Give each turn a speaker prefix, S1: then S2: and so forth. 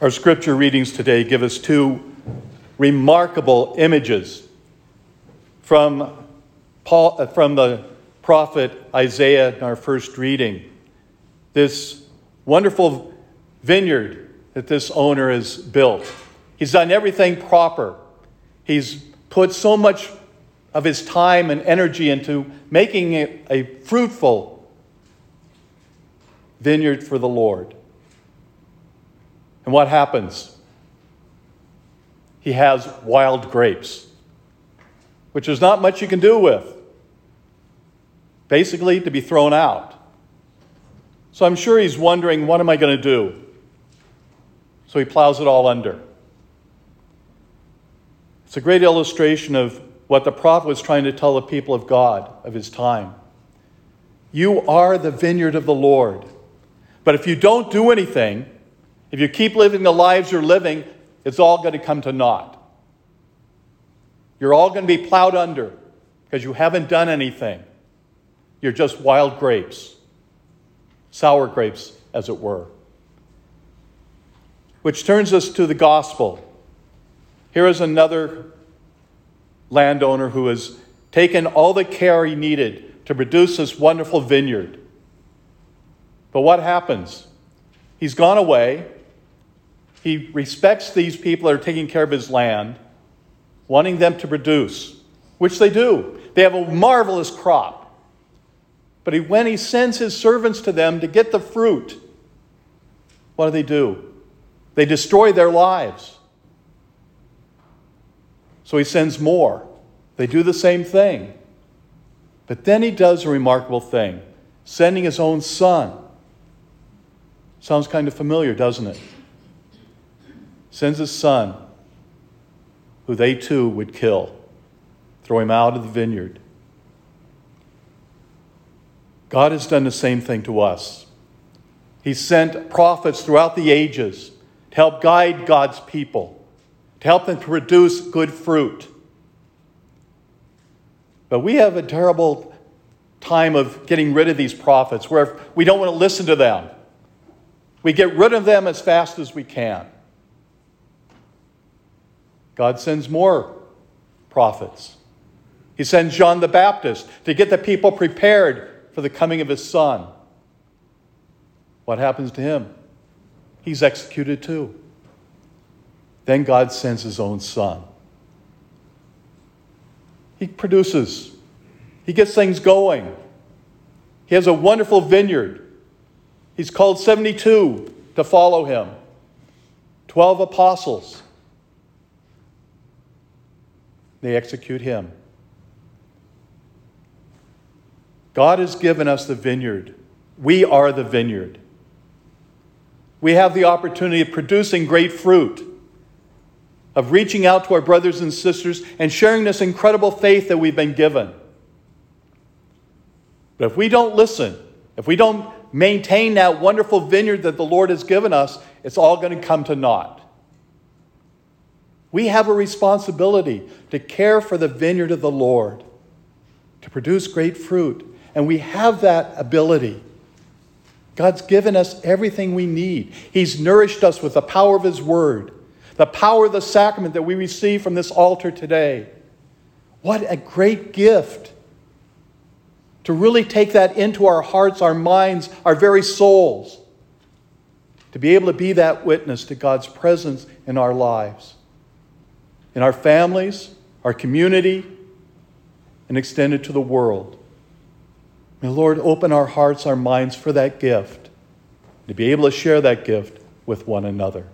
S1: Our scripture readings today give us two remarkable images from, Paul, uh, from the prophet Isaiah in our first reading. This wonderful vineyard that this owner has built. He's done everything proper. He's put so much of his time and energy into making it a fruitful vineyard for the Lord. And what happens? He has wild grapes, which there's not much you can do with. Basically, to be thrown out. So I'm sure he's wondering, what am I going to do? So he plows it all under. It's a great illustration of what the prophet was trying to tell the people of God of his time. You are the vineyard of the Lord. But if you don't do anything, if you keep living the lives you're living, it's all going to come to naught. You're all going to be plowed under because you haven't done anything. You're just wild grapes, sour grapes, as it were. Which turns us to the gospel. Here is another landowner who has taken all the care he needed to produce this wonderful vineyard. But what happens? He's gone away. He respects these people that are taking care of his land, wanting them to produce, which they do. They have a marvelous crop. But he, when he sends his servants to them to get the fruit, what do they do? They destroy their lives. So he sends more. They do the same thing. But then he does a remarkable thing, sending his own son. Sounds kind of familiar, doesn't it? Sends his son, who they too would kill, throw him out of the vineyard. God has done the same thing to us. He sent prophets throughout the ages to help guide God's people, to help them to produce good fruit. But we have a terrible time of getting rid of these prophets where we don't want to listen to them. We get rid of them as fast as we can. God sends more prophets. He sends John the Baptist to get the people prepared for the coming of his son. What happens to him? He's executed too. Then God sends his own son. He produces, he gets things going. He has a wonderful vineyard. He's called 72 to follow him, 12 apostles. They execute him. God has given us the vineyard. We are the vineyard. We have the opportunity of producing great fruit, of reaching out to our brothers and sisters and sharing this incredible faith that we've been given. But if we don't listen, if we don't maintain that wonderful vineyard that the Lord has given us, it's all going to come to naught. We have a responsibility to care for the vineyard of the Lord, to produce great fruit. And we have that ability. God's given us everything we need. He's nourished us with the power of His Word, the power of the sacrament that we receive from this altar today. What a great gift to really take that into our hearts, our minds, our very souls, to be able to be that witness to God's presence in our lives, in our families, our community, and extended to the world. May Lord open our hearts, our minds for that gift, to be able to share that gift with one another.